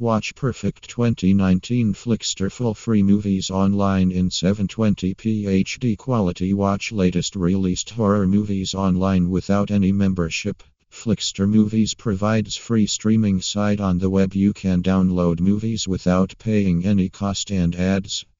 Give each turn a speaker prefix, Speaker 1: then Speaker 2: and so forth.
Speaker 1: Watch perfect 2019 Flixtor full free movies online in 720p HD quality. Watch latest released horror movies online without any membership. Flixtor Movies provides free streaming site on the web. You can download movies without paying any cost and ads.